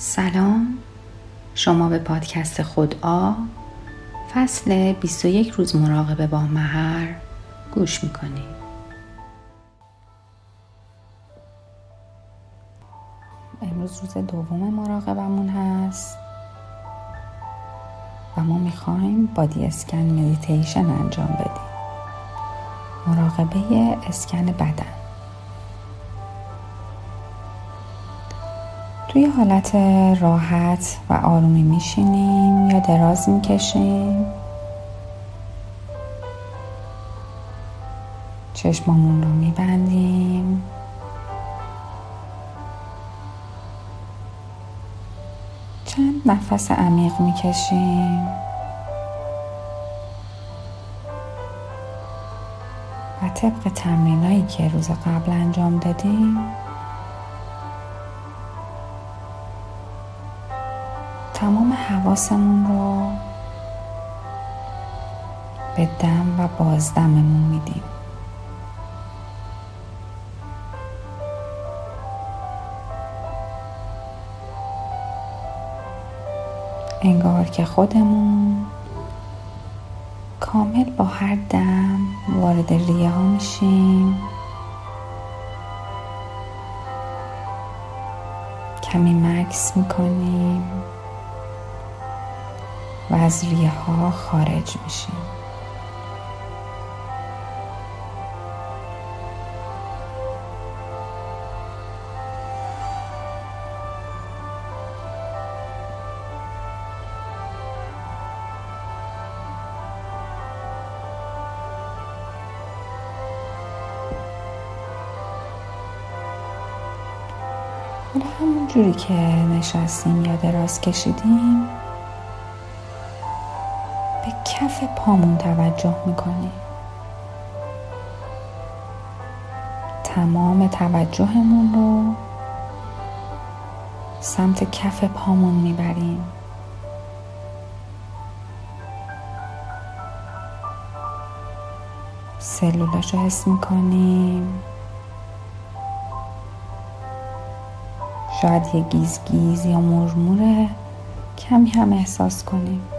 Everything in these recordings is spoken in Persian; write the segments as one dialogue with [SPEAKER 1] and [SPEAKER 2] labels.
[SPEAKER 1] سلام. شما به پادکست خودآ فصل 21 روز مراقبه با مهر گوش می‌کنید. امروز روز دوم مراقبمون هست و ما می‌خوایم بادی اسکن مدیتیشن انجام بدیم. مراقبه اسکن بدن. توی حالت راحت و آرومی میشینیم یا دراز می‌کشیم؟ چشمامون رو میبندیم. چند نفس عمیق می‌کشیم. و طبق تمرینایی که روز قبل انجام دادیم تمام حواسمون رو به دم و بازدممون میدیم. انگار که خودمون کامل با هر دم وارد ریه ها میشیم. کمی مکس می‌کنیم. و از ریه ها خارج میشیم. حالا همون جوری که نشستیم یا دراز کشیدیم کف پامون توجه می‌کنیم تمام توجهمون رو سمت کف پامون می‌بریم. سلولاش رو حس می‌کنیم. شاید یه گیز گیز یا مرموره کمی هم احساس کنیم.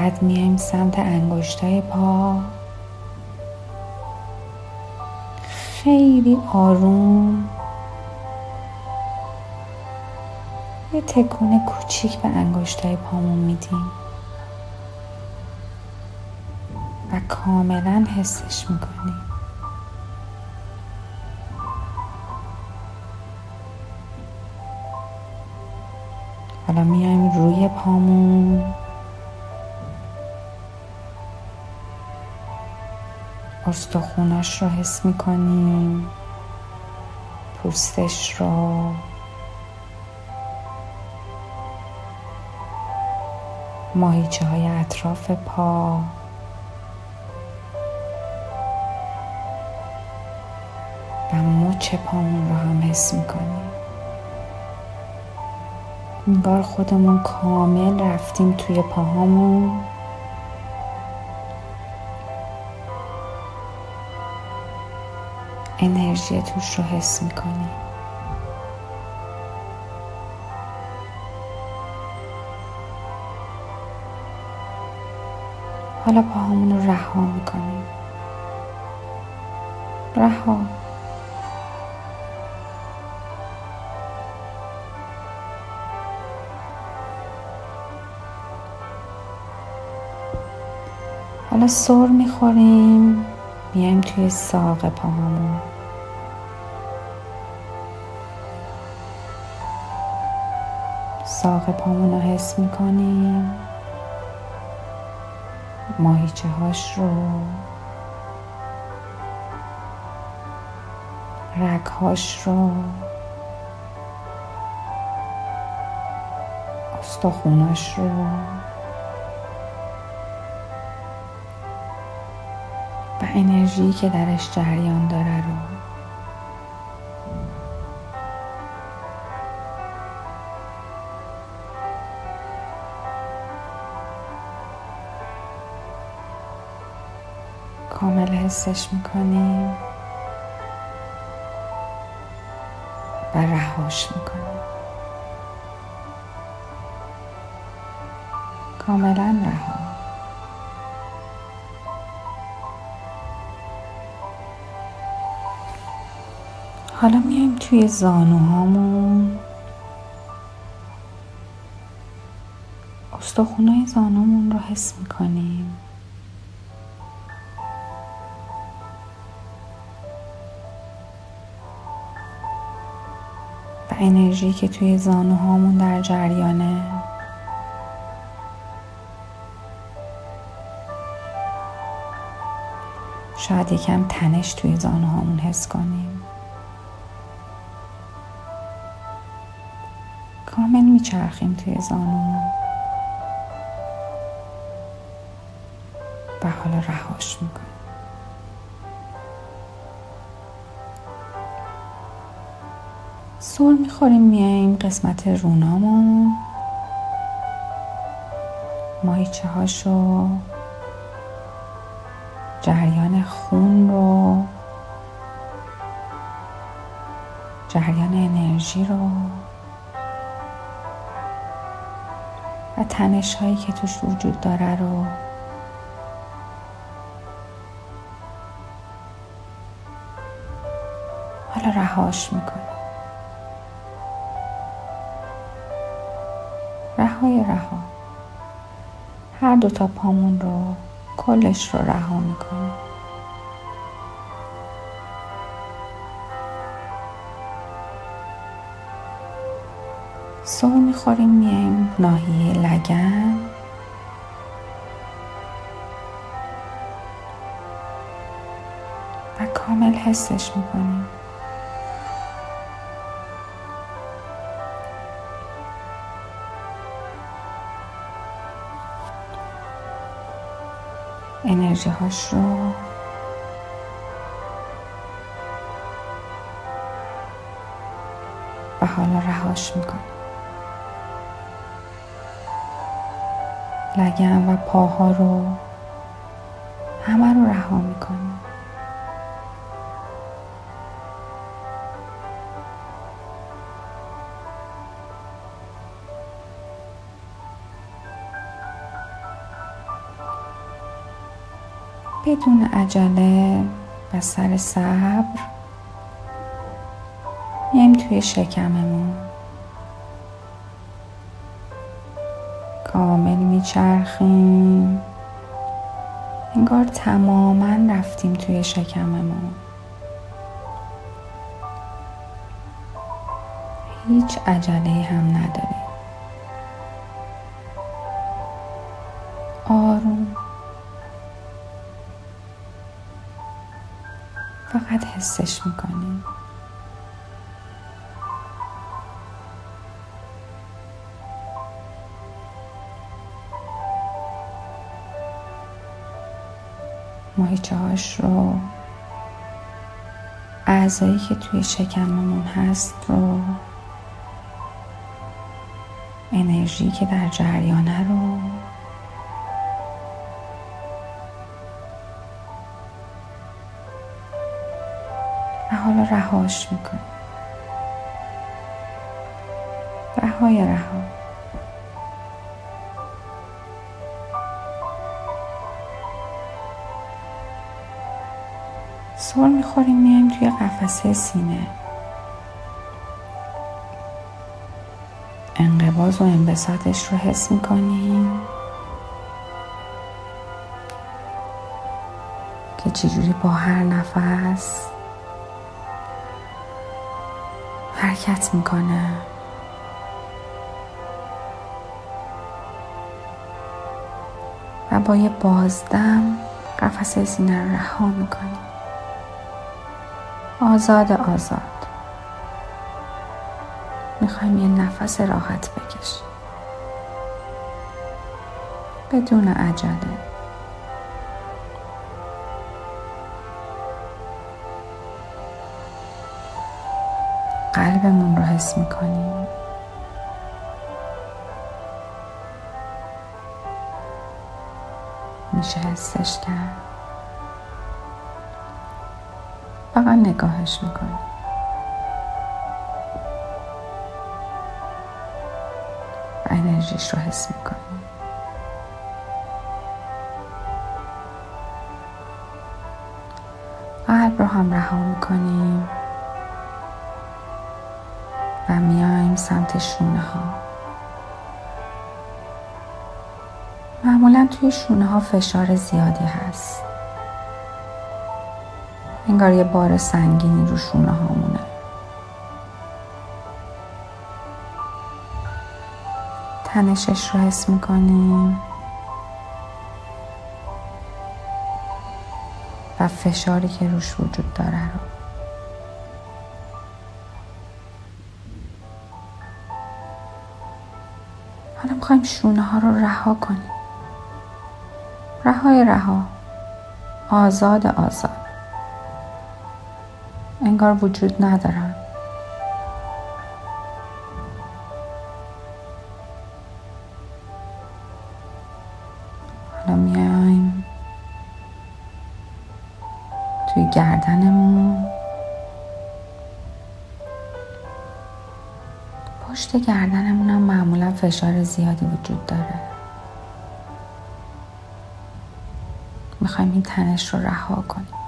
[SPEAKER 1] بعد میایم سمت انگشتای پا. خیلی آروم. یه تکون کوچیک به انگشتای پامون میدیم. و کاملا حسش می‌کنیم. حالا میایم روی پامون. استخوناش رو حس می‌کنیم. پوستش رو. ماهیچه های اطراف پا. و مچ پامون رو هم حس می‌کنیم. انگار خودمون کامل رفتیم توی پاهامون. انرژی توش رو حس می‌کنیم حالا پاهامون رو رها می‌کنیم رها. حالا سر می‌خوریم. میایم توی ساق پاهامون. ساق پامون رو حس می‌کنیم. ماهیچه هاش رو. رگ هاش رو. استخوناش رو. انرژی که درش جریان داره رو. کامل حسش می‌کنیم و رهاش می‌کنیم. کاملا رها. حالا میایم توی زانوهامون. استخونای زانومون رو حس می‌کنیم. و انرژی که توی زانوهامون در جریانه. شاید یکم تنش توی زانوهامون حس کنیم. کامل میچرخیم توی زانومون. و حالا رهاش می‌کنیم. سر می‌خوریم میایم قسمت رونامون. ماهیچه هاشو جریان خون رو جریان انرژی رو. و تنش هایی که توش وجود داره رو حالا رهاش می‌کنه. رهای رها. هر دو تا پامون رو کلش رو رها می‌کنیم سر می‌خوریم میایم ناحیه لگن. و کامل حسش می‌کنیم. انرژی هاش رو و حالا رهاش می‌کنیم. لگن و پاها رو همه رو رها می‌کنیم بدون عجله و سر صبر میایم توی شکممون. کامل میچرخیم. انگار تماما رفتیم توی شکممون. هیچ عجله هم نداریم. آروم. فقط حسش می‌کنیم. ماهیچه رو اعضایی که توی شکممون هست رو انرژی که در جریانه رو. و حالا رهاش می‌کنیم. رهای رها. سر می‌خوریم میایم توی قفسه سینه. انقباز و انبساطش رو حس می‌کنیم که چجوری با هر نفس حرکت می‌کنه. و با یه بازدم قفسه سینه رها می‌کنیم. آزاد آزاد. می‌خوایم یه نفس راحت بکشیم بدون عجله. قلبمون رو حس می‌کنیم. میشه حسش کرد. فقط نگاهش می‌کنی انرژیش رو حس می‌کنی قلب رو هم رها می‌کنیم و میایم سمت شونه ها. معمولا توی شونه ها فشار زیادی هست. انگار یه بار سنگینی رو شونه هامونه. تنشش رو حس می‌کنیم. و فشاری که روش وجود داره رو. حالا می‌خوایم شونه ها رو رها کنیم. رهای رها. آزاد آزاد. انگار وجود ندارن. حالا میایم توی گردنمون. پشت گردنمون هم معمولا فشار زیادی وجود داره. می‌خوایم این تنش رو رها کنیم.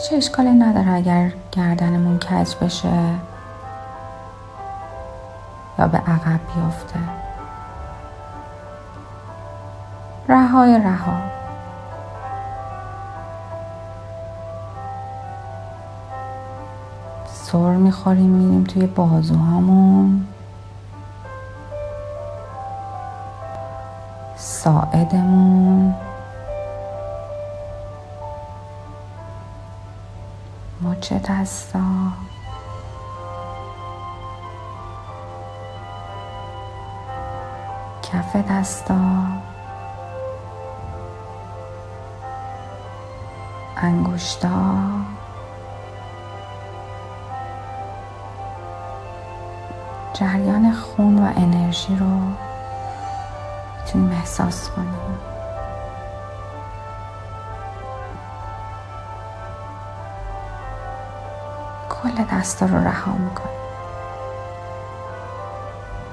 [SPEAKER 1] هیچ اشکالی نداره اگر گردنمون کج بشه یا به عقب بیفته. رهای رها. سر می‌خوریم میریم توی بازوهامون. ساعدمون. مچ دستا. کف دستا. انگشتا. جریان خون و انرژی رو می‌تونیم احساس کنیم. کل دستا رو رها می‌کنیم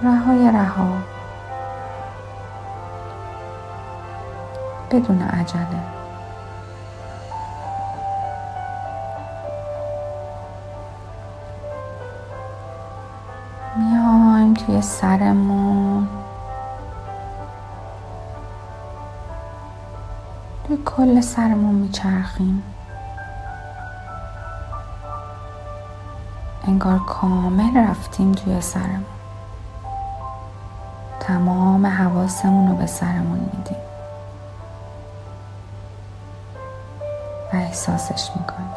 [SPEAKER 1] رهای رها. بدون عجله. میایم توی سرمون. توی کل سرمون میچرخیم. انگار کامل رفتیم توی سرمون. تمام حواسمون رو به سرمون میدیم. و احساسش می‌کنیم.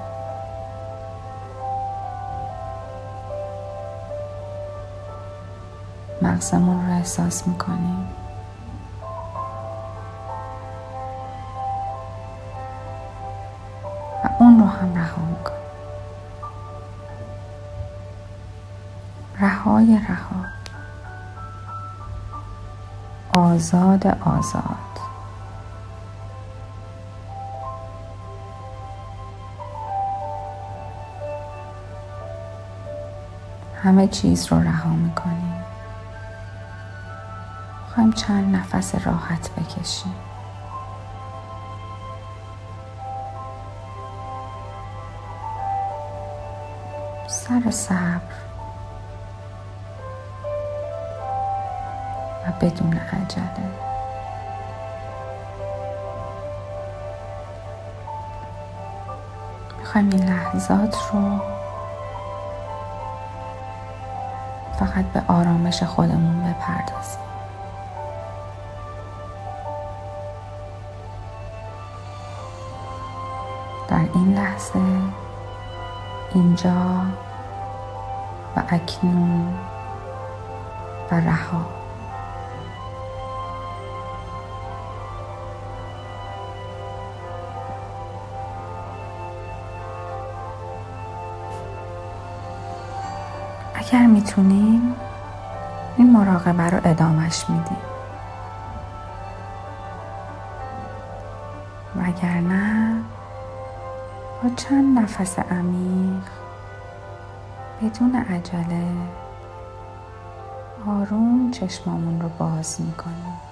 [SPEAKER 1] مغزمون رو احساس می‌کنیم. و اون رو هم رها می‌کنیم. رهای رها. آزاد آزاد. همه چیز رو رها می‌کنیم. می‌خوایم چند نفس راحت بکشیم. سر صبر. بدون عجله. می‌خوایم این لحظات رو فقط به آرامش خودمون بپردازیم. در این لحظه اینجا و اکنون و رها. اگر می‌تونیم این مراقبه رو ادامش میدیم. وگرنه با چند نفس عمیق بدون عجله آروم چشمامون رو باز می‌کنیم.